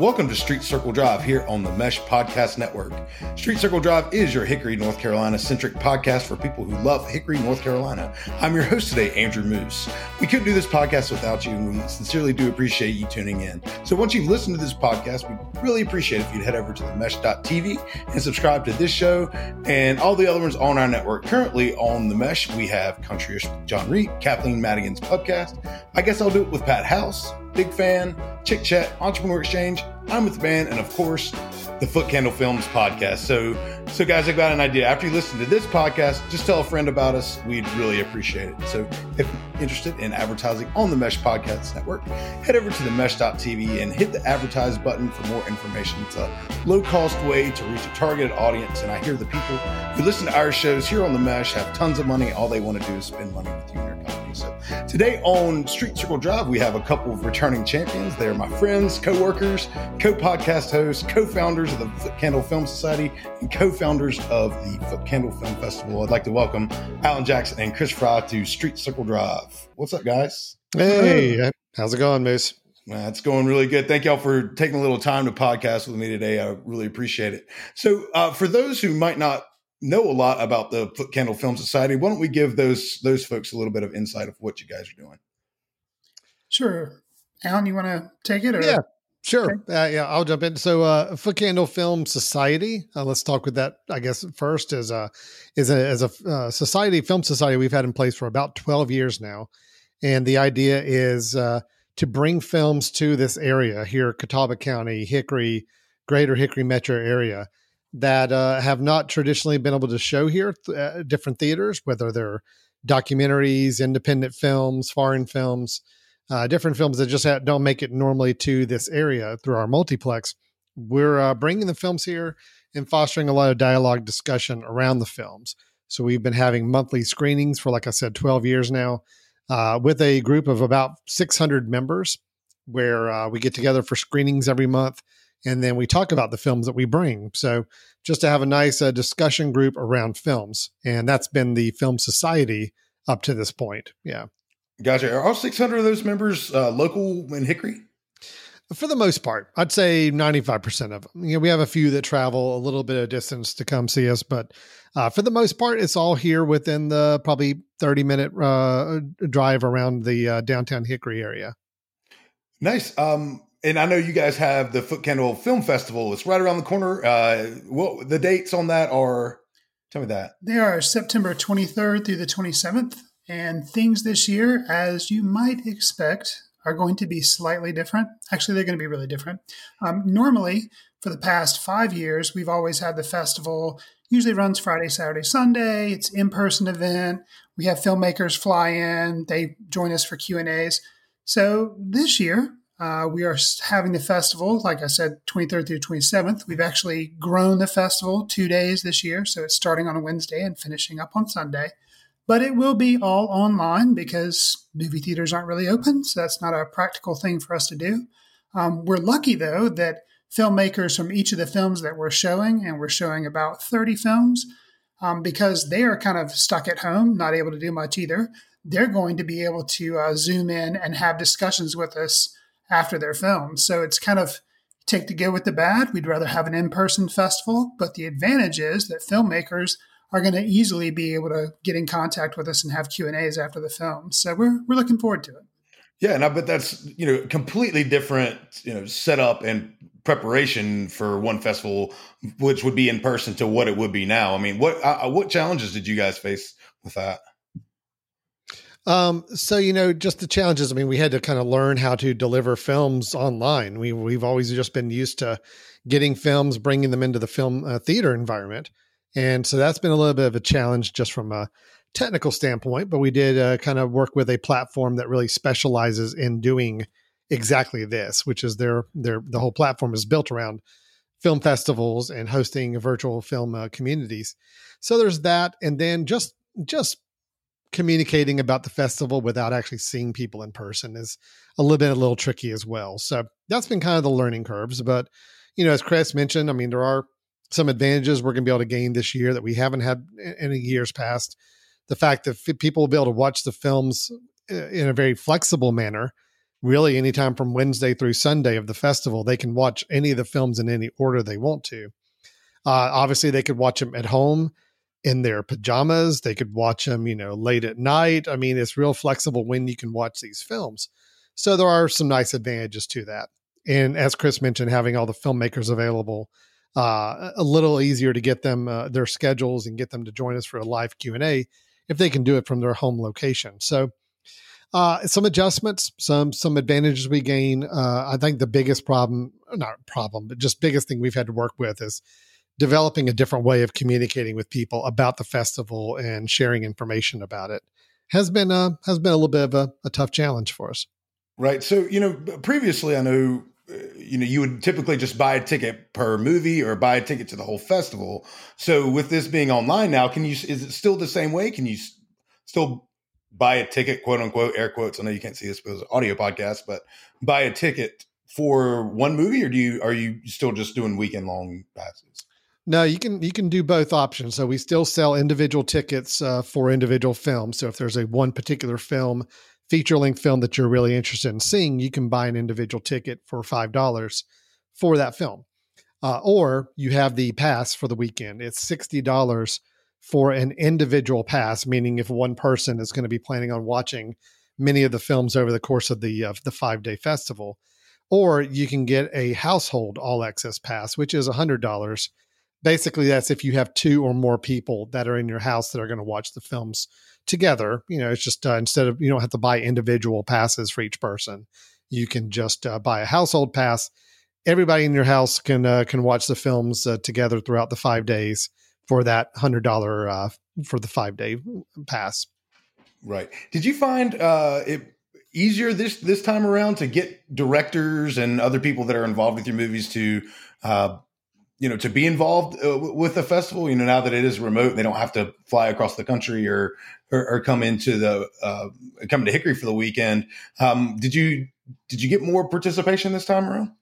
Welcome to Street Circle Drive here on the Mesh Podcast Network. Street Circle Drive is your Hickory, North Carolina centric podcast for people who love Hickory, North Carolina. I'm your host today, Andrew Moose. We couldn't do this podcast without you, and we sincerely do appreciate you tuning in. So once you've listened to this podcast, we'd really appreciate if you'd head over to the mesh.tv and subscribe to this show and all the other ones on our network. Currently on the Mesh, we have Countryish John Reed, Kathleen Madigan's podcast. I guess I'll do it with Pat House, Big Fan, Chick Chat, Entrepreneur Exchange. I'm with the band, and of course, the Foot Candle Films podcast. So, so guys, I got an idea. After you listen to this podcast, just tell a friend about us. We'd really appreciate it. So, if you're interested in advertising on the Mesh Podcast Network, head over to the mesh.tv and hit the advertise button for more information. It's a low cost way to reach a targeted audience. And I hear the people who listen to our shows here on the Mesh have tons of money. All they want to do is spend money with you and your company. So, today on Street Circle Drive, we have a couple of returning champions. They're my friends, co workers, co podcast hosts, co founders of the Foot Candle Film Society, and co founders of the Foot Candle Film Festival. I'd like to welcome Alan Jackson and Chris Fry to Street Circle Drive. What's up, guys? Hey, how's it going, Moose? Uh, it's going really good. Thank y'all for taking a little time to podcast with me today. I really appreciate it. So, uh, for those who might not know a lot about the Foot Candle Film Society, why don't we give those those folks a little bit of insight of what you guys are doing? Sure, Alan, you want to take it? Or? Yeah, sure. Okay. Uh, yeah, I'll jump in. So, uh, Foot Candle Film Society. Uh, let's talk with that. I guess first is a is a as a uh, society film society we've had in place for about twelve years now, and the idea is uh, to bring films to this area here, Catawba County, Hickory, Greater Hickory metro area that uh, have not traditionally been able to show here uh, different theaters, whether they're documentaries, independent films, foreign films, uh, different films that just don't make it normally to this area through our multiplex. We're uh, bringing the films here and fostering a lot of dialogue discussion around the films. So we've been having monthly screenings for, like I said, 12 years now, uh, with a group of about 600 members, where uh, we get together for screenings every month and then we talk about the films that we bring. So just to have a nice uh, discussion group around films, and that's been the Film Society up to this point. Yeah, gotcha. Are all six hundred of those members uh, local in Hickory? For the most part, I'd say ninety-five percent of them. You know, we have a few that travel a little bit of distance to come see us, but uh, for the most part, it's all here within the probably thirty-minute uh, drive around the uh, downtown Hickory area. Nice. Um, and I know you guys have the Foot Candle Film Festival. It's right around the corner. Uh, what the dates on that are? Tell me that. They are September 23rd through the 27th. And things this year, as you might expect, are going to be slightly different. Actually, they're going to be really different. Um, normally, for the past five years, we've always had the festival. Usually runs Friday, Saturday, Sunday. It's in-person event. We have filmmakers fly in. They join us for Q and A's. So this year, uh, we are having the festival, like I said, 23rd through 27th. We've actually grown the festival two days this year. So it's starting on a Wednesday and finishing up on Sunday. But it will be all online because movie theaters aren't really open. So that's not a practical thing for us to do. Um, we're lucky, though, that filmmakers from each of the films that we're showing, and we're showing about 30 films, um, because they are kind of stuck at home, not able to do much either. They're going to be able to uh, zoom in and have discussions with us after their films. So it's kind of take the good with the bad. We'd rather have an in-person festival, but the advantage is that filmmakers are going to easily be able to get in contact with us and have Q and A's after the film. So we're we're looking forward to it. Yeah, and I bet that's you know completely different you know setup and preparation for one festival, which would be in person to what it would be now. I mean, what uh, what challenges did you guys face with that? Um, so you know, just the challenges. I mean, we had to kind of learn how to deliver films online. We we've always just been used to getting films, bringing them into the film uh, theater environment, and so that's been a little bit of a challenge just from a technical standpoint. But we did uh, kind of work with a platform that really specializes in doing exactly this, which is their their the whole platform is built around film festivals and hosting virtual film uh, communities. So there's that, and then just just communicating about the festival without actually seeing people in person is a little bit a little tricky as well. So that's been kind of the learning curves, but you know, as Chris mentioned, I mean, there are some advantages we're going to be able to gain this year that we haven't had in years past. The fact that people will be able to watch the films uh, in a very flexible manner, really anytime from Wednesday through Sunday of the festival, they can watch any of the films in any order they want to. Uh, obviously, they could watch them at home in their pajamas. They could watch them, you know, late at night. I mean, it's real flexible when you can watch these films. So there are some nice advantages to that. And as Chris mentioned, having all the filmmakers available, uh, a little easier to get them uh, their schedules and get them to join us for a live Q and A if they can do it from their home location. So uh, some adjustments, some some advantages we gain. Uh, I think the biggest problem, not problem, but just biggest thing we've had to work with is developing a different way of communicating with people about the festival and sharing information about it has been uh, has been a little bit of a, a tough challenge for us. Right. So you know, previously I know you know you would typically just buy a ticket per movie or buy a ticket to the whole festival so with this being online now can you is it still the same way can you still buy a ticket quote unquote air quotes i know you can't see this because audio podcast but buy a ticket for one movie or do you are you still just doing weekend long passes no, you can you can do both options. So we still sell individual tickets uh, for individual films. So if there's a one particular film, feature length film that you're really interested in seeing, you can buy an individual ticket for five dollars for that film. Uh, or you have the pass for the weekend. It's sixty dollars for an individual pass, meaning if one person is going to be planning on watching many of the films over the course of the uh, the five day festival, or you can get a household all access pass, which is hundred dollars basically that's if you have two or more people that are in your house that are going to watch the films together you know it's just uh, instead of you don't have to buy individual passes for each person. You can just uh, buy a household pass. Everybody in your house can uh, can watch the films uh, together throughout the five days for that hundred dollar uh, for the five day pass. Right. Did you find uh, it easier this this time around to get directors and other people that are involved with your movies to you know, to be involved uh, with the festival, you know, now that it is remote, they don't have to fly across the country or or, or come into the uh, come to Hickory for the weekend. Um, did you did you get more participation this time around?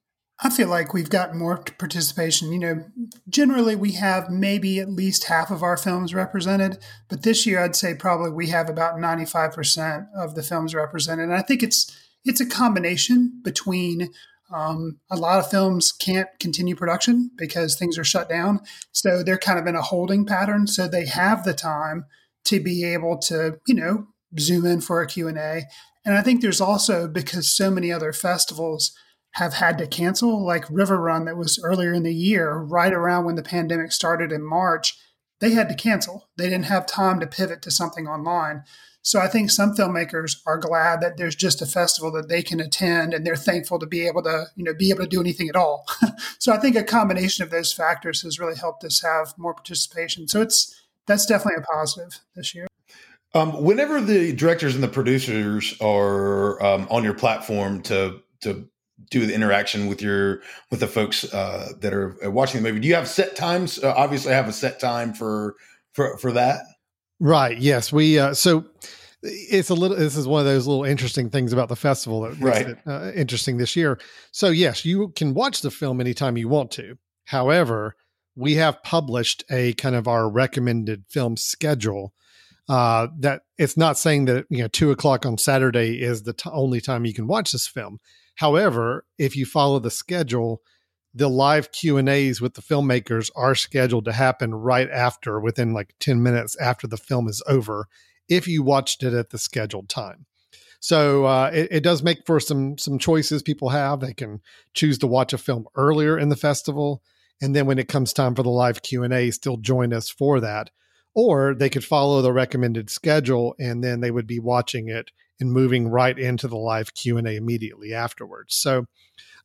I feel like we've got more participation. You know, generally we have maybe at least half of our films represented, but this year I'd say probably we have about 95% of the films represented. And I think it's it's a combination between um, a lot of films can't continue production because things are shut down. So they're kind of in a holding pattern. So they have the time to be able to, you know, zoom in for a Q&A. And I think there's also because so many other festivals have had to cancel, like RiverRun that was earlier in the year, right around when the pandemic started in March, they had to cancel. They didn't have time to pivot to something online. So I think some filmmakers are glad that there's just a festival that they can attend and they're thankful to be able to, you know, be able to do anything at all. so I think a combination of those factors has really helped us have more participation. So it's that's definitely a positive this year. Um, whenever the directors and the producers are um, on your platform to to do the interaction with your with the folks uh, that are watching the movie, do you have set times? Uh, obviously, I have a set time for for for that. Right. Yes. We uh, so it's a little. This is one of those little interesting things about the festival that right. makes it uh, interesting this year. So yes, you can watch the film anytime you want to. However, we have published a kind of our recommended film schedule. Uh, that it's not saying that you know two o'clock on Saturday is the t- only time you can watch this film. However, if you follow the schedule, the live Q and A's with the filmmakers are scheduled to happen right after, within like 10 minutes after the film is over, if you watched it at the scheduled time. So uh, it, it, does make for some some choices people have. They can choose to watch a film earlier in the festival, and then when it comes time for the live Q and A, still join us for that. Or they could follow the recommended schedule, and then they would be watching it and moving right into the live Q and A immediately afterwards. So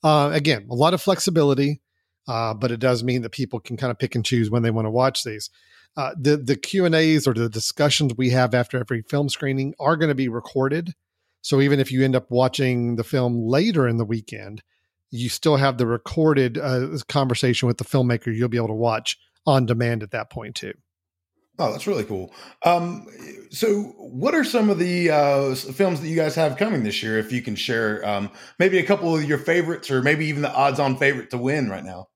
uh, again, a lot of flexibility, uh, but it does mean that people can kind of pick and choose when they want to watch these. Uh, the the Q and A's or the discussions we have after every film screening are going to be recorded. So even if you end up watching the film later in the weekend, you still have the recorded uh, conversation with the filmmaker. You'll be able to watch on demand at that point too. Oh, that's really cool. Um, so, what are some of the uh, films that you guys have coming this year? If you can share, um, maybe a couple of your favorites, or maybe even the odds-on favorite to win right now.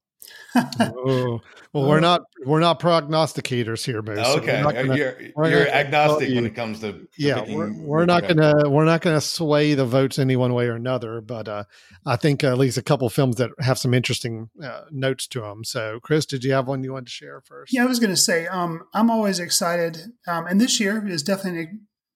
Oh, well, we're not we're not prognosticators here, Moose. Okay, so gonna, you're, you're agnostic when it comes to yeah. We're, we're not gonna we're not gonna sway the votes any one way or another. But uh, I think at least a couple films that have some interesting uh, notes to them. So, Chris, did you have one you wanted to share first? Yeah, I was going to say um, I'm always excited, um, and this year is definitely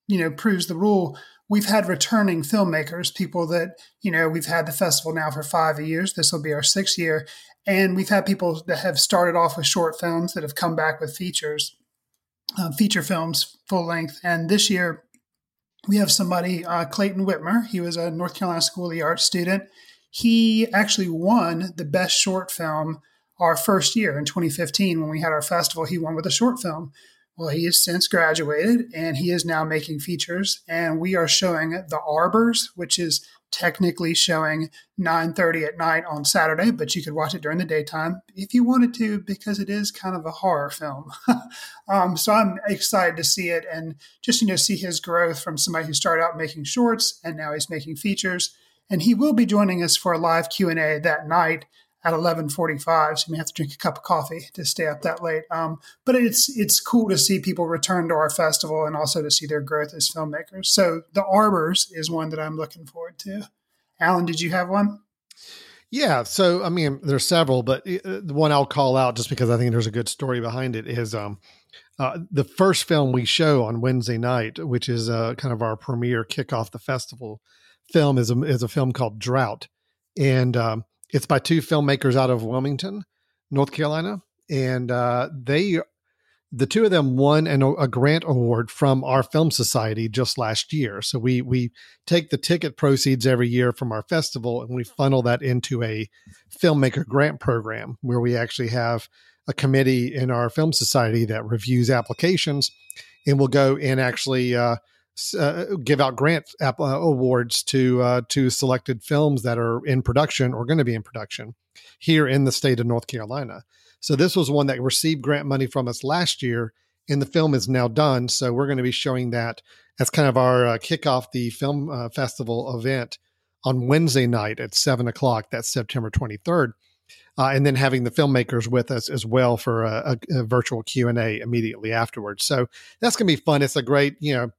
you know proves the rule we've had returning filmmakers, people that, you know, we've had the festival now for five years. This will be our sixth year. And we've had people that have started off with short films that have come back with features, uh, feature films, full length. And this year, we have somebody, uh, Clayton Whitmer. He was a North Carolina School of the Arts student. He actually won the best short film our first year in 2015 when we had our festival. He won with a short film. Well, he has since graduated and he is now making features. And we are showing The Arbors, which is technically showing 9.30 at night on Saturday, but you could watch it during the daytime if you wanted to because it is kind of a horror film. um, so I'm excited to see it and just, you know, see his growth from somebody who started out making shorts and now he's making features. And he will be joining us for a live Q&A that night at 11:45, so you may have to drink a cup of coffee to stay up that late. Um, but it's it's cool to see people return to our festival and also to see their growth as filmmakers. So the Arbors is one that I'm looking forward to. Alan, did you have one? Yeah, so I mean, there's several, but uh, the one I'll call out just because I think there's a good story behind it is um, uh, the first film we show on Wednesday night, which is uh, kind of our premiere kickoff the festival film, is a is a film called Drought, and um, it's by two filmmakers out of Wilmington, North Carolina, and uh, they, the two of them, won an, a grant award from our film society just last year. So we we take the ticket proceeds every year from our festival and we funnel that into a filmmaker grant program where we actually have a committee in our film society that reviews applications and will go and actually uh, uh, give out grant app, uh, awards to uh, to selected films that are in production or going to be in production here in the state of North Carolina. So this was one that received grant money from us last year, and the film is now done. So we're going to be showing that as kind of our uh, kickoff the film uh, festival event on Wednesday night at seven o'clock. That's September twenty third. Uh, and then having the filmmakers with us as well for a, a, a virtual Q and A immediately afterwards. So that's going to be fun. It's a great, you know,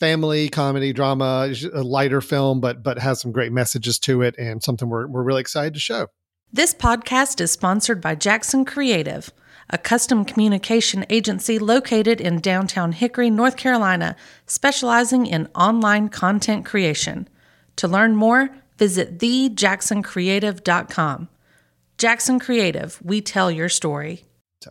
family comedy drama, a lighter film, but but has some great messages to it and something we're we're really excited to show. This podcast is sponsored by Jackson Creative, a custom communication agency located in downtown Hickory, North Carolina, specializing in online content creation. To learn more, visit thejacksoncreative.com. Jackson Creative, we tell your story.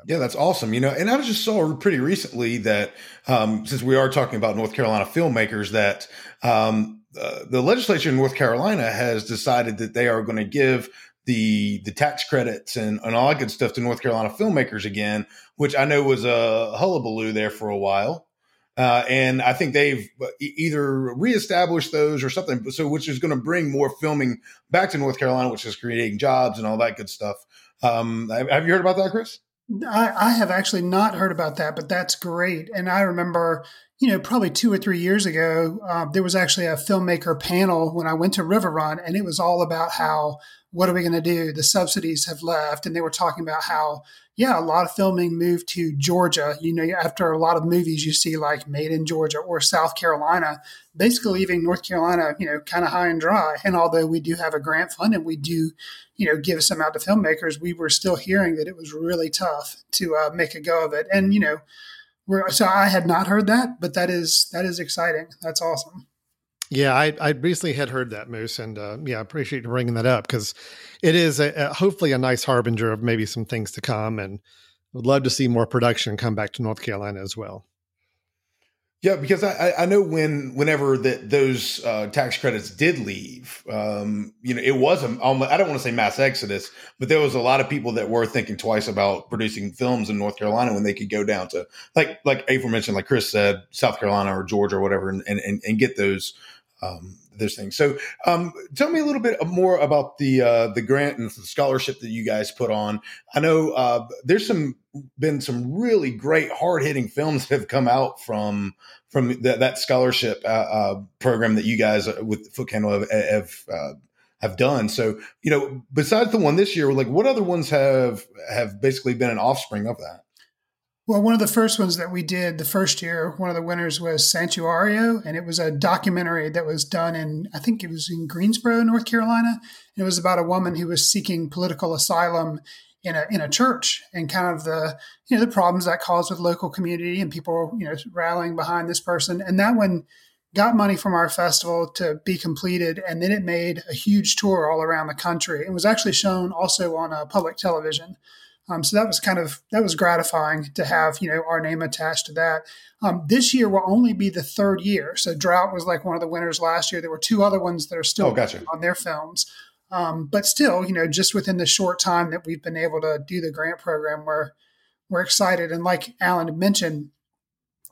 Yeah, that's awesome. You know, and I just saw pretty recently that um, since we are talking about North Carolina filmmakers, that um, uh, the legislature in North Carolina has decided that they are going to give the the tax credits and, and all that good stuff to North Carolina filmmakers again, which I know was a hullabaloo there for a while. Uh, and I think they've either reestablished those or something. So, which is going to bring more filming back to North Carolina, which is creating jobs and all that good stuff. Um, have you heard about that, Chris? I, I have actually not heard about that, but that's great. And I remember, you know, probably two or three years ago, uh, there was actually a filmmaker panel when I went to RiverRun, and it was all about how what are we going to do? The subsidies have left, and they were talking about how yeah, a lot of filming moved to Georgia. You know, after a lot of movies you see like Made in Georgia or South Carolina, basically leaving North Carolina, you know, kind of high and dry. And although we do have a grant fund and we do, you know, give some out to filmmakers, we were still hearing that it was really tough to uh, make a go of it. And you know, we're so I had not heard that, but that is that is exciting. That's awesome. Yeah, I, I recently had heard that moose, and uh, yeah, I appreciate you bringing that up because it is a, a, hopefully a nice harbinger of maybe some things to come, and would love to see more production come back to North Carolina as well. Yeah, because I, I know when whenever that those uh, tax credits did leave, um, you know, it was a, I don't want to say mass exodus, but there was a lot of people that were thinking twice about producing films in North Carolina when they could go down to like like April mentioned, like Chris said, South Carolina or Georgia or whatever, and and, and get those um, those things. So, um, tell me a little bit more about the uh, the grant and the scholarship that you guys put on. I know uh, there's some been some really great hard hitting films that have come out from from that, that scholarship uh, uh program that you guys uh, with Foot Candle have, have uh, have done. So, you know, besides the one this year, like what other ones have have basically been an offspring of that? Well, one of the first ones that we did the first year, one of the winners was Santuario, and it was a documentary that was done in, I think it was in Greensboro, North Carolina. It was about a woman who was seeking political asylum in a in a church and kind of the you know the problems that caused with local community and people you know rallying behind this person. And that one got money from our festival to be completed, and then it made a huge tour all around the country. It was actually shown also on uh, public television. Um, so that was kind of that was gratifying to have you know our name attached to that. Um, this year will only be the third year. So Drought was like one of the winners last year. There were two other ones that are still oh, gotcha. on their films. Um, but still, you know, just within the short time that we've been able to do the grant program, we're we're excited. And like Alan mentioned,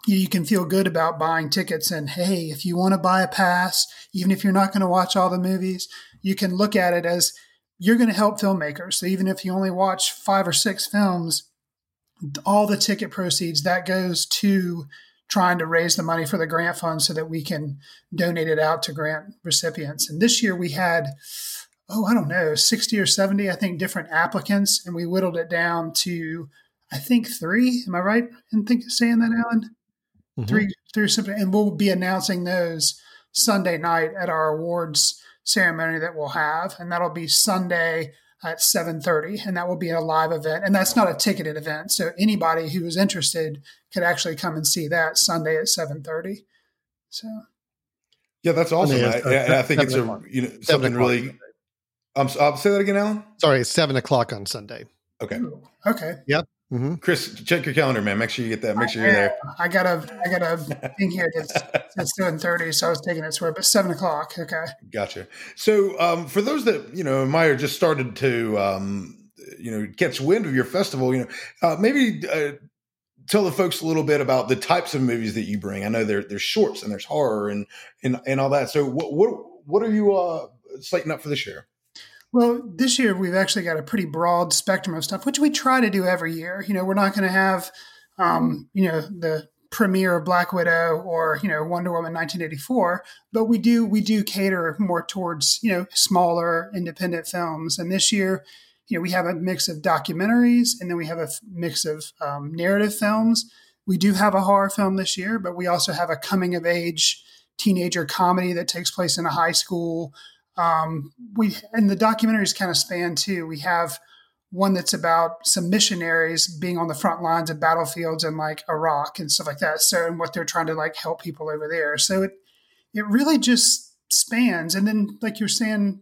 you, you can feel good about buying tickets. And hey, if you want to buy a pass, even if you're not going to watch all the movies, you can look at it as you're going to help filmmakers. So even if you only watch five or six films, all the ticket proceeds that goes to trying to raise the money for the grant fund so that we can donate it out to grant recipients. And this year we had, oh, I don't know, 60 or 70, I think, different applicants, and we whittled it down to, I think, three. Am I right in think saying that, Alan? Mm-hmm. Three, three, and we'll be announcing those Sunday night at our awards ceremony that we'll have, and that'll be Sunday at 7:30, and that will be a live event, and that's not a ticketed event, so anybody who is interested could actually come and see that Sunday at 7:30. So, yeah, that's awesome. I, I, I, think it's a you know something really. Um, I'll say that again, Alan. Sorry, it's seven o'clock on Sunday. Okay. Okay. Yep. Mm-hmm. Chris, check your calendar, man. Make sure you get that. Make sure you're there. I got a, I got a thing here that's seven thirty, so I was taking it swear, but seven o'clock. Okay. Gotcha. So, um, for those that you know, Meyer just started to, um, you know, catch wind of your festival, you know, uh, maybe uh, tell the folks a little bit about the types of movies that you bring. I know there, there's shorts and there's horror and and and all that. So, what what what are you uh, slating up for this year? Well, this year we've actually got a pretty broad spectrum of stuff, which we try to do every year. You know, we're not going to have, um, you know, the premiere of Black Widow or you know Wonder Woman 1984, but we do we do cater more towards you know smaller independent films. And this year, you know, we have a mix of documentaries and then we have a mix of um, narrative films. We do have a horror film this year, but we also have a coming of age teenager comedy that takes place in a high school. Um, we and the documentaries kind of span too. We have one that's about some missionaries being on the front lines of battlefields in like Iraq and stuff like that. So and what they're trying to like help people over there. So it it really just spans. And then like you're saying,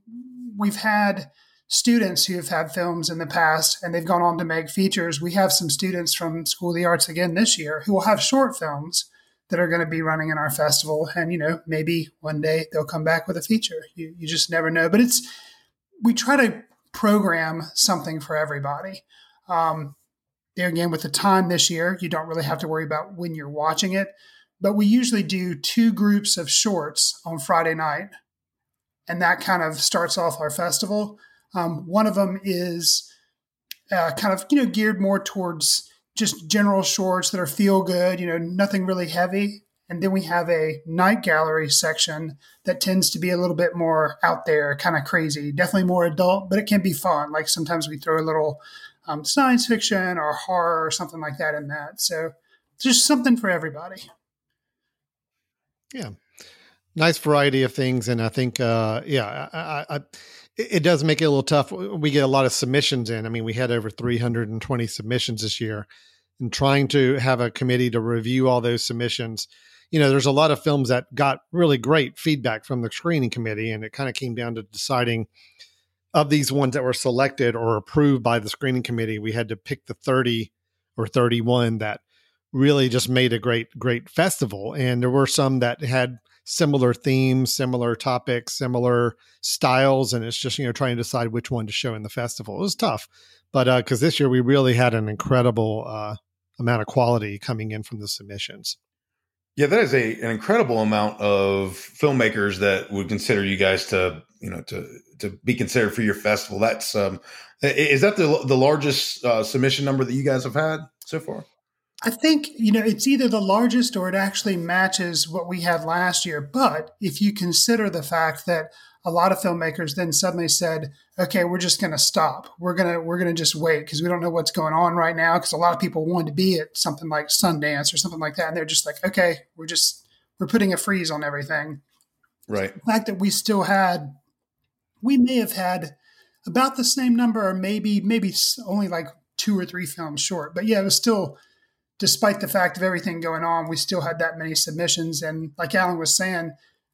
we've had students who have had films in the past and they've gone on to make features. We have some students from School of the Arts again this year who will have short films that are going to be running in our festival. And, you know, maybe one day they'll come back with a feature. You, you just never know. But it's, we try to program something for everybody. Um, there again, with the time this year, you don't really have to worry about when you're watching it. But we usually do two groups of shorts on Friday night. And that kind of starts off our festival. Um, one of them is uh, kind of, you know, geared more towards just general shorts that are feel good, you know, nothing really heavy. And then we have a night gallery section that tends to be a little bit more out there, kind of crazy, definitely more adult, but it can be fun. Like sometimes we throw a little um, science fiction or horror or something like that in that. So just something for everybody. Yeah. Nice variety of things. And I think, uh, yeah, I, I, it does make it a little tough. We get a lot of submissions in. I mean, we had over 320 submissions this year, and trying to have a committee to review all those submissions. You know, there's a lot of films that got really great feedback from the screening committee, and it kind of came down to deciding of these ones that were selected or approved by the screening committee. We had to pick the 30 or 31 that really just made a great, great festival, and there were some that had similar themes, similar topics, similar styles, and it's just you know trying to decide which one to show in the festival. It was tough, but because uh, this year we really had an incredible uh, amount of quality coming in from the submissions. Yeah, that is a an incredible amount of filmmakers that would consider you guys to you know to to be considered for your festival. That's um, is that the the largest uh, submission number that you guys have had so far? I think, you know, it's either the largest or it actually matches what we had last year. But if you consider the fact that a lot of filmmakers then suddenly said, "Okay, we're just going to stop. We're gonna we're gonna just wait because we don't know what's going on right now." Because a lot of people wanted to be at something like Sundance or something like that, and they're just like, "Okay, we're just we're putting a freeze on everything." Right. The fact that we still had, we may have had about the same number, or maybe maybe only like two or three films short, but yeah, it was still. Despite the fact of everything going on, we still had that many submissions, and like Alan was saying,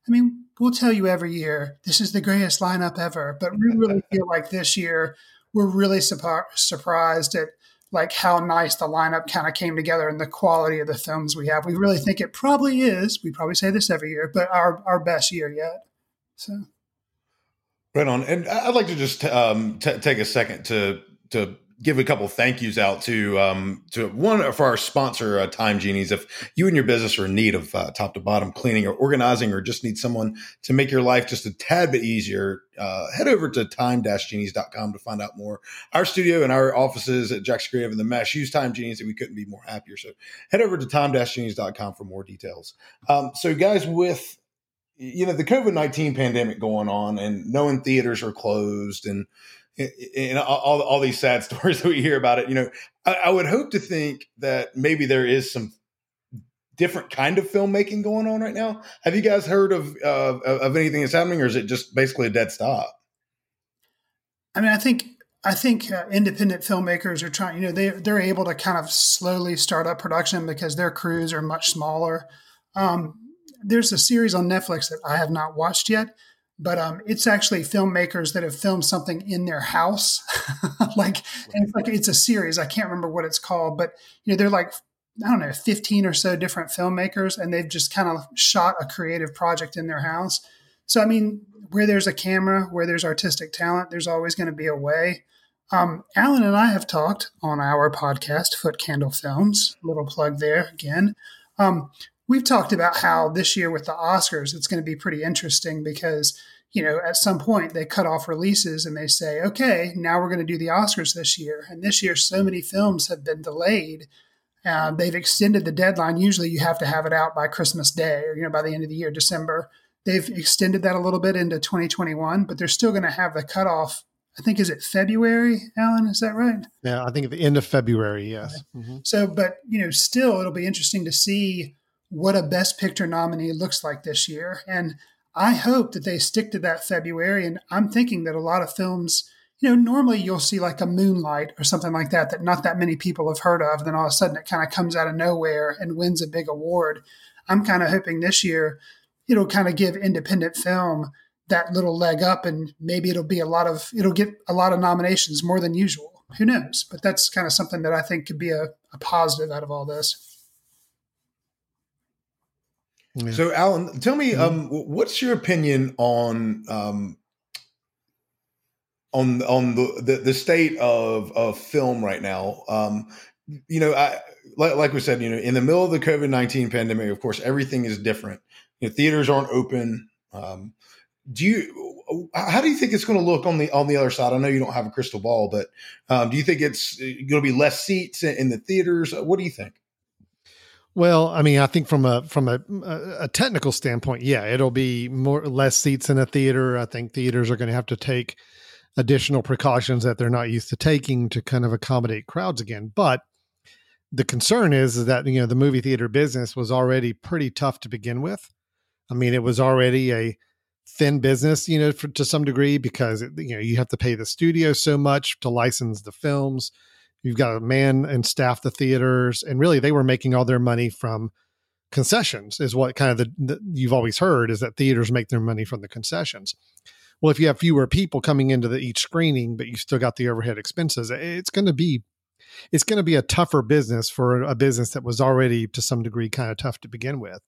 I mean, we'll tell you every year this is the greatest lineup ever, but we really feel like this year we're really surprised at like how nice the lineup kind of came together and the quality of the films we have. We really think it probably is. We probably say this every year, but our our best year yet. So, right on. And I'd like to just um, t- take a second to to give a couple thank yous out to um, to one for our sponsor, uh, Time Genies. If you and your business are in need of uh, top to bottom cleaning or organizing, or just need someone to make your life just a tad bit easier, uh, head over to time-genies.com to find out more. Our studio and our offices at Jackson Creative and the Mesh use Time Genies, and we couldn't be more happier. So head over to time-genies.com for more details. Um, so, guys, with you know the COVID nineteen pandemic going on, and knowing theaters are closed and and all, all these sad stories that we hear about it, you know, I, I, would hope to think that maybe there is some different kind of filmmaking going on right now. Have you guys heard of uh, of anything that's happening, or is it just basically a dead stop? I mean, I think I think uh, independent filmmakers are trying. You know, they they're able to kind of slowly start up production because their crews are much smaller. Um, there's a series on Netflix that I have not watched yet but um, it's actually filmmakers that have filmed something in their house. like, and it's like it's a series. I can't remember what it's called, but you know, they're like I don't know, fifteen or so different filmmakers, and they've just kind of shot a creative project in their house. So, I mean, where there's a camera, where there's artistic talent, there's always going to be a way. Um, Alan and I have talked on our podcast, Foot Candle Films. Little plug there again. Um, we've talked about how this year with the Oscars, it's going to be pretty interesting because, you know, at some point they cut off releases and they say, okay, now we're going to do the Oscars this year. And this year, so many films have been delayed. Uh, they've extended the deadline. Usually you have to have it out by Christmas Day or, you know, by the end of the year, December. They've extended that a little bit into 2021, but they're still going to have the cutoff I think is it February, Alan? Is that right? Yeah, I think at the end of February. Yes. Mm-hmm. So, but you know, still, it'll be interesting to see what a Best Picture nominee looks like this year. And I hope that they stick to that February. And I'm thinking that a lot of films, you know, normally you'll see like a Moonlight or something like that, that not that many people have heard of. Then all of a sudden it kind of comes out of nowhere and wins a big award. I'm kind of hoping this year it'll kind of give independent film that little leg up and maybe it'll be a lot of, it'll get a lot of nominations more than usual. Who knows? But that's kind of something that I think could be a, a positive out of all this. Yeah. So, Alan, tell me, mm-hmm. um, what's your opinion on um, on on the, the, the state of of film right now? Um, you know, I like, like we said, you know, in the middle of the COVID nineteen pandemic, of course, everything is different. You know, theaters aren't open. Um, do you? How do you think it's going to look on the on the other side? I know you don't have a crystal ball, but um, do you think it's uh, going to be less seats in, in the theaters? What do you think? Well, I mean, I think from a from a, a technical standpoint, yeah, it'll be more less seats in a theater. I think theaters are going to have to take additional precautions that they're not used to taking to kind of accommodate crowds again. But the concern is, is that you know the movie theater business was already pretty tough to begin with. I mean, it was already a thin business, you know, for, to some degree because it, you know you have to pay the studio so much to license the films You've got a man and staff the theaters, and really they were making all their money from concessions. Is what kind of the, the you've always heard is that theaters make their money from the concessions. Well, if you have fewer people coming into the, each screening, but you still got the overhead expenses, it's going to be it's going to be a tougher business for a business that was already to some degree kind of tough to begin with.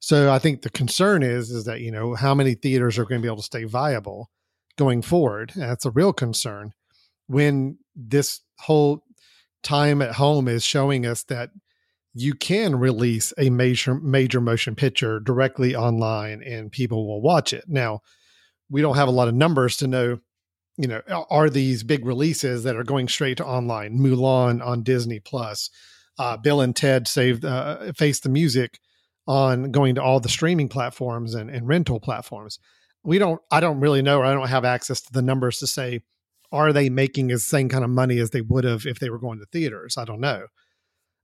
So I think the concern is is that you know how many theaters are going to be able to stay viable going forward. And that's a real concern when this whole time at home is showing us that you can release a major major motion picture directly online and people will watch it. Now, we don't have a lot of numbers to know, you know, are these big releases that are going straight to online? Mulan on Disney Plus, uh, Bill and Ted saved uh, Face the Music on going to all the streaming platforms and, and rental platforms. we don't. I don't really know. Or I don't have access to the numbers to say are they making the same kind of money as they would have if they were going to theaters. I don't know.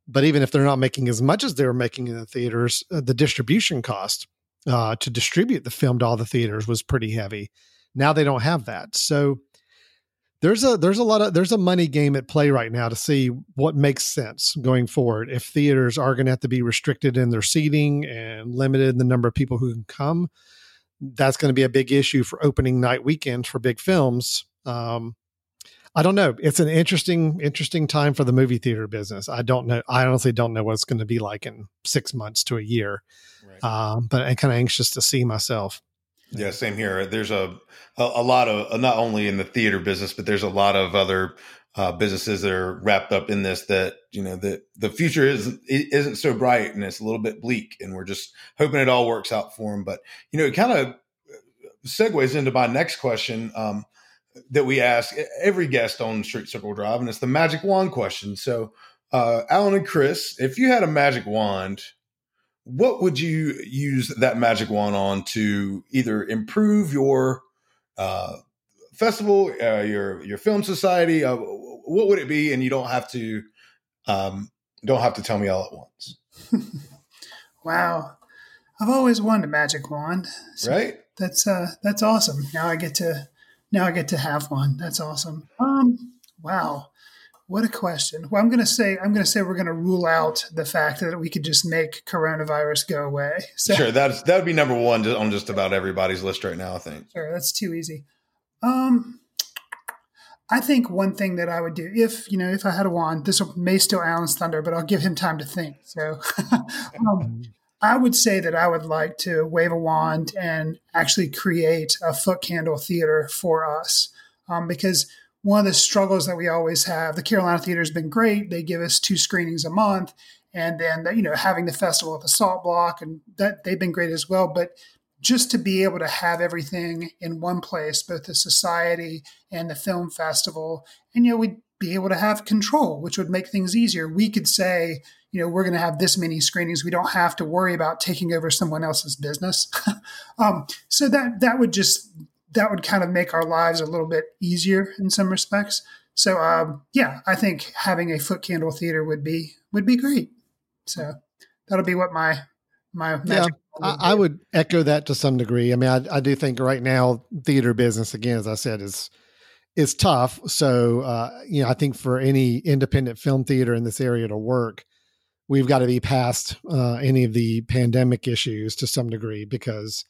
But even if they're not making as much as they were making in the theaters, uh, the distribution cost uh, to distribute the film to all the theaters was pretty heavy. Now they don't have that. So there's a there's a lot of there's a money game at play right now to see what makes sense going forward. If theaters are going to have to be restricted in their seating and limited in the number of people who can come, that's going to be a big issue for opening night weekends for big films. Um, I don't know. It's an interesting, interesting time for the movie theater business. I don't know. I honestly don't know what it's going to be like in six months to a year. Right. Um, but I'm kind of anxious to see myself. Yeah, same here. There's a, a, a lot of uh, not only in the theater business, but there's a lot of other uh, businesses that are wrapped up in this. That you know that the future isn't isn't so bright and it's a little bit bleak, and we're just hoping it all works out for them. But you know, it kind of uh, segues into my next question um, that we ask every guest on Street Circle Drive, and it's the magic wand question. So, uh, Alan and Chris, if you had a magic wand what would you use that magic wand on to either improve your uh, festival, uh, your your film society? Uh, what would it be? And you don't have to um, don't have to tell me all at once. wow, I've always wanted a magic wand. So right. That's uh, that's awesome. Now I get to now I get to have one. That's awesome. Um, wow. What a question. Well, I'm going to say I'm going to say we're going to rule out the fact that we could just make coronavirus go away. So, sure, that's that would be number one on just about everybody's list right now. I think. Sure, that's too easy. Um, I think one thing that I would do if you know if I had a wand, this may still Alan's thunder, but I'll give him time to think. So, um, I would say that I would like to wave a wand and actually create a foot candle theater for us, um, because one of the struggles that we always have. The Carolina Theater has been great. They give us two screenings a month, and then you know having the festival at the Salt Block, and that they've been great as well. But just to be able to have everything in one place, both the society and the film festival, and you know we'd be able to have control, which would make things easier. We could say, you know, we're going to have this many screenings. We don't have to worry about taking over someone else's business. um, so that that would just that would kind of make our lives a little bit easier in some respects. So um, yeah, I think having a foot candle theater would be would be great. So that'll be what my my yeah. I, I, would echo that to some degree. I mean, I, I, do think right now theater business, again, as I said, is is tough. So uh, you know, I think for any independent film theater in this area to work, we've got to be past uh, any of the pandemic issues to some degree because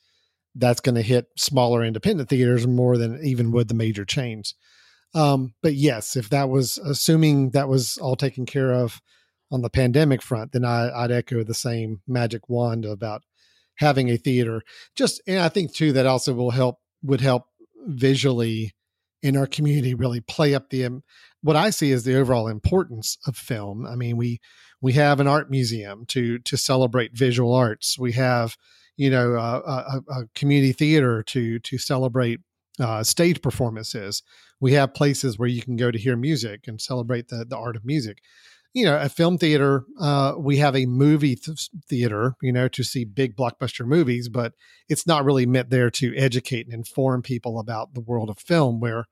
that's going to hit smaller independent theaters more than even would the major chains. Um, but yes, if that was assuming that was all taken care of on the pandemic front, then I, would echo the same magic wand about having a theater. Just and I think too that also will help would help visually in our community really play up the um, what I see is the overall importance of film. I mean, we we have an art museum to to celebrate visual arts. We have you know a, a, community theater to to celebrate uh, stage performances. We have places where you can go to hear music and celebrate the the art of music. You know, a film theater. Uh, we have a movie th- theater. You know, to see big blockbuster movies, but it's not really meant there to educate and inform people about the world of film. Where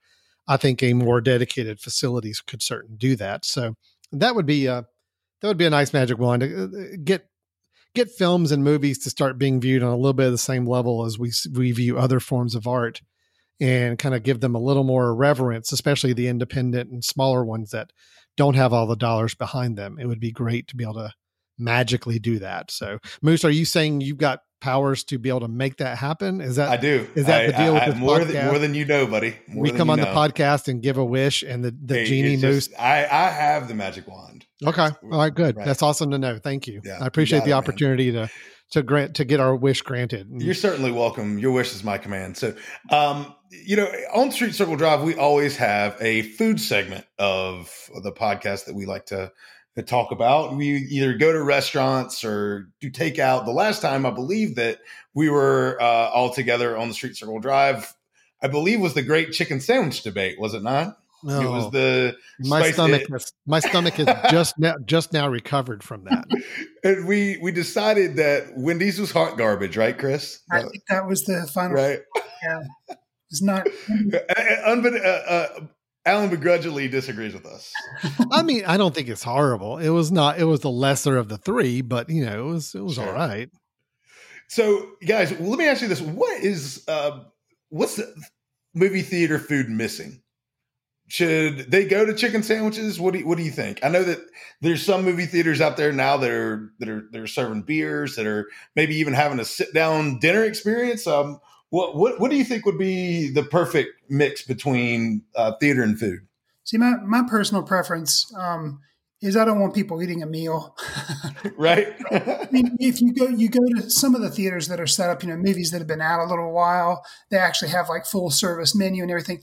I think a more dedicated facilities could certainly do that. So that would be a that would be a nice magic wand to uh, get get films and movies to start being viewed on a little bit of the same level as we we view other forms of art and kind of give them a little more reverence especially the independent and smaller ones that don't have all the dollars behind them it would be great to be able to magically do that so moose are you saying you've got powers to be able to make that happen? Is that I do? Is that I, the deal I, with this more podcast? than more than you know, buddy? More we come on know. the podcast and give a wish, and the the hey, genie moose. I I have the magic wand. Okay, all right, good. Right. That's awesome to know. Thank you. Yeah, I appreciate the it, opportunity man. to to grant to get our wish granted. You're certainly welcome. Your wish is my command. So, um, you know, on Street Circle Drive, we always have a food segment of the podcast that we like to to talk about. We either go to restaurants or do takeout. The last time I believe that we were uh, all together on the Street Circle Drive, I believe was the Great Chicken Sandwich debate, was it not? No. It was the my stomach. Has, my stomach has just now just now recovered from that. and we we decided that Wendy's was hot garbage, right, Chris? I think that was the final. Right. Yeah. It's not. Unbe- uh, uh, Alan begrudgingly disagrees with us. I mean, I don't think it's horrible. It was not. It was the lesser of the three, but you know, it was it was Sure. all right. So, guys, let me ask you this: What is uh, what's the movie theater food missing? Should they go to chicken sandwiches? What do you, what do you think? I know that there's some movie theaters out there now that are that are they're serving beers that are maybe even having a sit down dinner experience. Um, what what what do you think would be the perfect mix between uh, theater and food? See, my, my personal preference um, is I don't want people eating a meal. Right? I mean, if you go, you go to some of the theaters that are set up, you know, movies that have been out a little while, they actually have like full service menu and everything.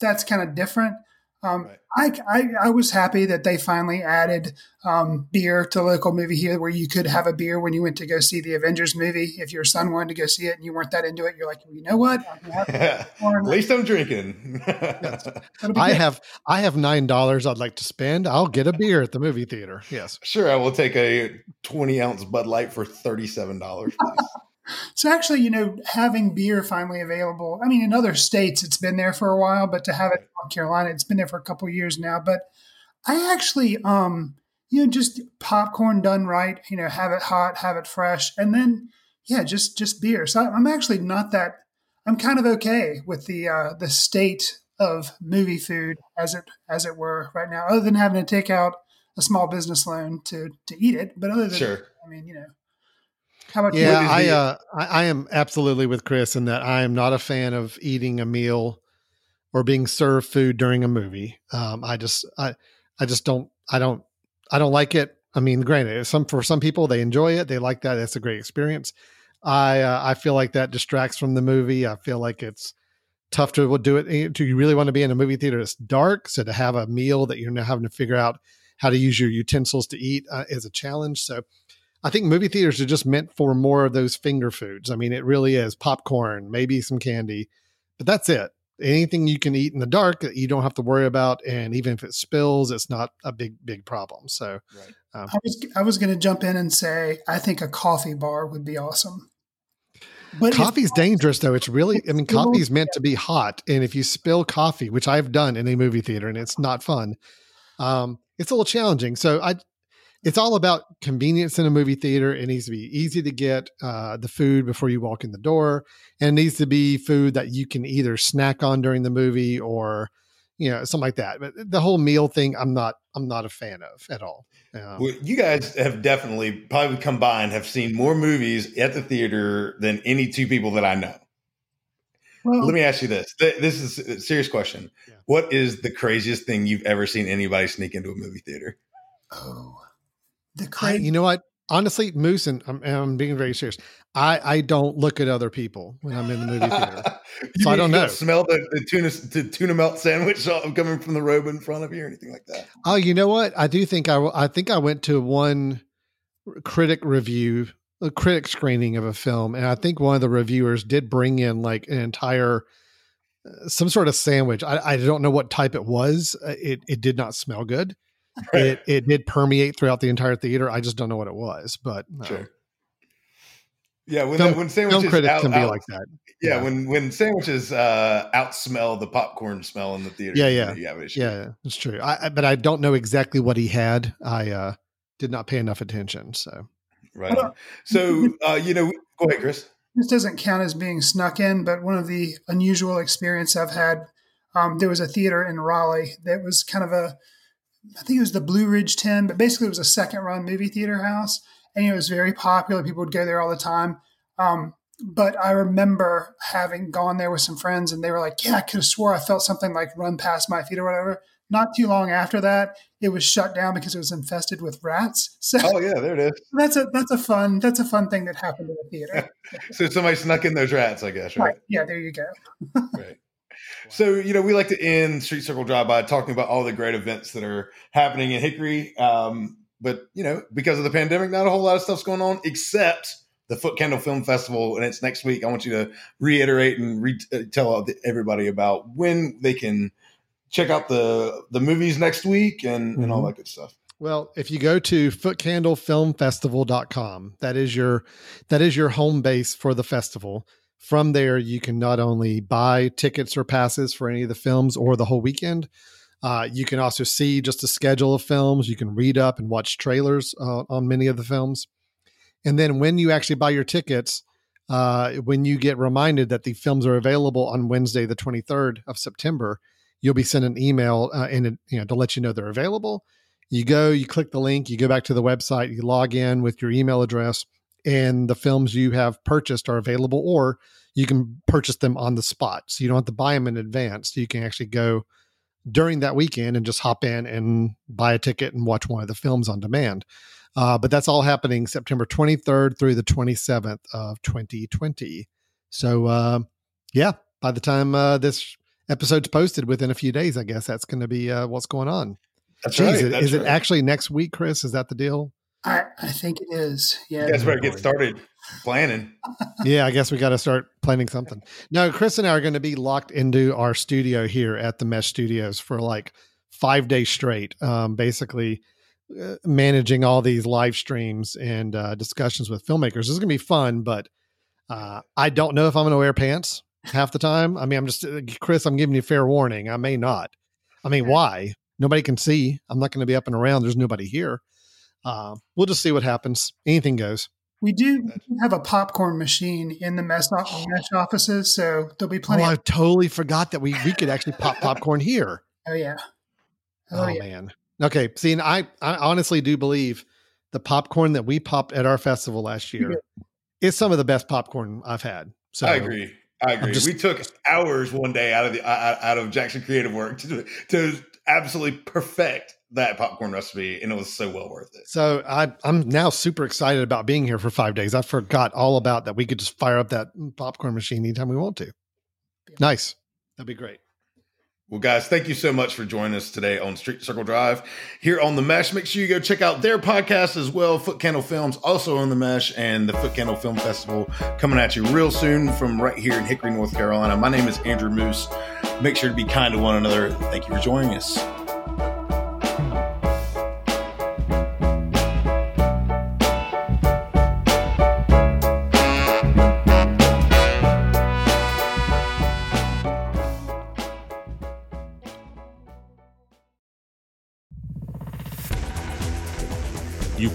That's kind of different. Um, Right. I, I, I was happy that they finally added um, beer to local movie here where you could have a beer when you went to go see the Avengers movie. If your son wanted to go see it and you weren't that into it, you're like, you know what? Have At least I'm drinking. That'll I have I have nine dollars I'd like to spend. I'll get a beer at the movie theater. Yes. sure, I will take a 20 ounce Bud Light for $37. please. So actually, you know, having beer finally available. I mean, in other states, it's been there for a while, but to have it in North Carolina, it's been there for a couple of years now. But I actually, um, you know, just popcorn done right. You know, have it hot, have it fresh, and then yeah, just just beer. So I'm actually not that. I'm kind of okay with the uh, the state of movie food as it as it were right now, other than having to take out a small business loan to to eat it. But other than, Sure. I mean, you know, how about Yeah, I, uh, I I am absolutely with Chris in that I am not a fan of eating a meal or being served food during a movie. Um, I just I I just don't I don't I don't like it. I mean, granted, some for some people they enjoy it, they like that. It's a great experience. I uh, I feel like that distracts from the movie. I feel like it's tough to do it. Do you really want to be in a movie theater that's dark? So to have a meal that you're now having to figure out how to use your utensils to eat uh, is a challenge. So I think movie theaters are just meant for more of those finger foods. I mean, it really is popcorn, maybe some candy, but that's it. Anything you can eat in the dark that you don't have to worry about, and even if it spills, it's not a big big problem. So I was I was going to jump in and say I think a coffee bar would be awesome. But if- coffee's dangerous though. It's really, I mean, It's a coffee's meant to be hot, and if you spill coffee, which I've done in a movie theater, and it's not fun, um, it's a little challenging. So I, it's all about convenience in a movie theater. It needs to be easy to get uh, the food before you walk in the door, and it needs to be food that you can either snack on during the movie or, you know, something like that. But the whole meal thing, I'm not, I'm not a fan of at all. Um, Well, you guys have definitely, probably combined, have seen more movies at the theater than any two people that I know. well, Let me ask you this. Th- This is a serious question. Yeah. What is the craziest thing you've ever seen anybody sneak into a movie theater? oh, the I, you know what? Honestly, Moose, and I'm, and I'm being very serious. I, I don't look at other people when I'm in the movie theater. So I don't know. Smell the, the tuna the tuna melt sandwich I'm coming from the robe in front of you or anything like that? Oh, you know what? I do think I I think I went to one critic review, a critic screening of a film, and I think one of the reviewers did bring in like an entire uh, some sort of sandwich. I, I don't know what type it was. Uh, It it did not smell good. It it did permeate throughout the entire theater. I just don't know what it was, but uh, Sure. Yeah, when Film- when film sandwiches critics out, can be out- like that. yeah, yeah. when when sandwiches uh, outsmell the popcorn smell in the theater. Yeah, you yeah. know you have an issue. Yeah, it's true. I, I but I don't know exactly what he had. I uh did not pay enough attention. So right. on. So uh, you know, go ahead, Chris. this doesn't count as being snuck in, but one of the unusual experience I've had. Um, there was a theater in Raleigh that was kind of a, I think it was the Blue Ridge 10, but basically it was a second run movie theater house. And it was very popular. People would go there all the time. Um, but I remember having gone there with some friends and they were like, yeah, I could have swore I felt something like run past my feet or whatever. Not too long after that, it was shut down because it was infested with rats. So Oh yeah, there it is. that's a that's a fun that's a fun thing that happened in the theater. So somebody snuck in those rats, I guess, right? right. Yeah, there you go. Right. So, you know, we like to end Street Circle Drive by talking about all the great events that are happening in Hickory. Um, but, you know, because of the pandemic, not a whole lot of stuff's going on except the Foot Candle Film Festival. And it's next week. I want you to reiterate and re- uh, tell everybody about when they can check out the the movies next week and, and all Mhm. that good stuff. Well, if you go to footcandlefilmfestival.com, that is your that is your home base for the festival. From there, you can not only buy tickets or passes for any of the films or the whole weekend, uh, you can also see just a schedule of films. You can read up and watch trailers uh, on many of the films. And then when you actually buy your tickets, uh, when you get reminded that the films are available on Wednesday, the 23rd of September, you'll be sent an email uh, and you know to let you know they're available. You go, you click the link, you go back to the website, you log in with your email address, and the films you have purchased are available, or you can purchase them on the spot. So you don't have to buy them in advance. You can actually go during that weekend and just hop in and buy a ticket and watch one of the films on demand. Uh, but that's all happening September 23rd through the 27th of 2020. So, uh, yeah, by the time uh, this episode's posted within a few days, I guess that's going to be uh, what's going on. That's Jeez, right. is, that's is right. it actually next week, Chris? Is that the deal? I, I think it is. Yeah. That's where I get started planning. yeah, I guess we got to start planning something. No, Chris and I are going to be locked into our studio here at the Mesh Studios for like five days straight, um, basically uh, managing all these live streams and uh, discussions with filmmakers. This is going to be fun, but uh, I don't know if I'm going to wear pants half the time. I mean, I'm just, uh, Chris, I'm giving you fair warning. I may not. I mean, why? Nobody can see. I'm not going to be up and around. There's nobody here. Uh, we'll just see what happens. Anything goes. We do have a popcorn machine in the mess, mesh offices, so there'll be plenty. Oh, I totally forgot that we we could actually pop popcorn here. oh yeah. Oh, Oh, yeah. man. Okay. See, and I I honestly do believe the popcorn that we popped at our festival last year is some of the best popcorn I've had. So I agree. I agree. just- we took hours one day out of the out out of Jackson Creative Work to to absolutely perfect that popcorn recipe, and it was so well worth it. So I I'm now super excited about being here for five days. I forgot all about that. We could just fire up that popcorn machine anytime we want to. Nice. That'd be great. Well, guys, thank you so much for joining us today on Street Circle Drive here on the Mesh. Make sure you go check out their podcast as well, Foot Candle Films, also on the Mesh, and the Foot Candle Film Festival coming at you real soon from right here in Hickory, North Carolina. My name is Andrew Moose. Make sure to be kind to one another. Thank you for joining us.